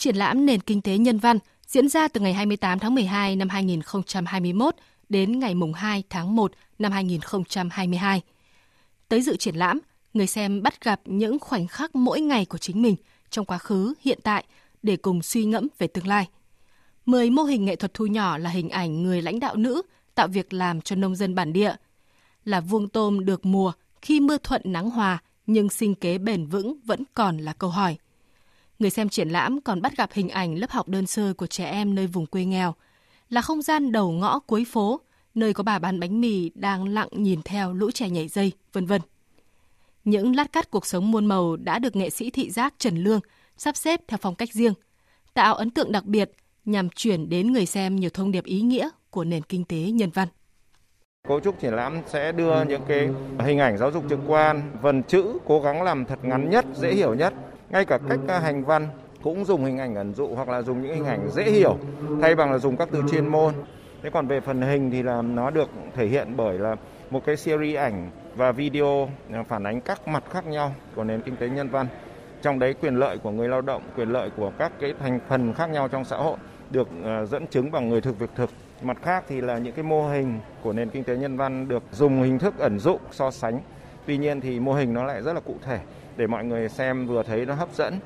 Triển lãm Nền Kinh tế Nhân văn diễn ra từ ngày 28 tháng 12 năm 2021 đến ngày mùng 2 tháng 1 năm 2022. Tới dự triển lãm, người xem bắt gặp những khoảnh khắc mỗi ngày của chính mình trong quá khứ, hiện tại để cùng suy ngẫm về tương lai. 10 mô hình nghệ thuật thu nhỏ là hình ảnh người lãnh đạo nữ tạo việc làm cho nông dân bản địa. Là vuông tôm được mùa khi mưa thuận nắng hòa nhưng sinh kế bền vững vẫn còn là câu hỏi. Người xem triển lãm còn bắt gặp hình ảnh lớp học đơn sơ của trẻ em nơi vùng quê nghèo, là không gian đầu ngõ cuối phố, nơi có bà bán bánh mì đang lặng nhìn theo lũ trẻ nhảy dây, vân vân. Những lát cắt cuộc sống muôn màu đã được nghệ sĩ thị giác Trần Lương sắp xếp theo phong cách riêng, tạo ấn tượng đặc biệt nhằm chuyển đến người xem nhiều thông điệp ý nghĩa của nền kinh tế nhân văn. Cấu trúc triển lãm sẽ đưa những cái hình ảnh giáo dục trực quan, vần chữ cố gắng làm thật ngắn nhất, dễ hiểu nhất. Ngay cả cách hành văn cũng dùng hình ảnh ẩn dụ hoặc là dùng những hình ảnh dễ hiểu thay bằng là dùng các từ chuyên môn. Thế còn về phần hình thì là nó được thể hiện bởi là một cái series ảnh và video phản ánh các mặt khác nhau của nền kinh tế nhân văn. Trong đấy quyền lợi của người lao động, quyền lợi của các cái thành phần khác nhau trong xã hội được ờ, dẫn chứng bằng người thực việc thực. Mặt khác thì là những cái mô hình của nền kinh tế nhân văn được dùng hình thức ẩn dụ so sánh. Tuy nhiên thì mô hình nó lại rất là cụ thể, để mọi người xem vừa thấy nó hấp dẫn.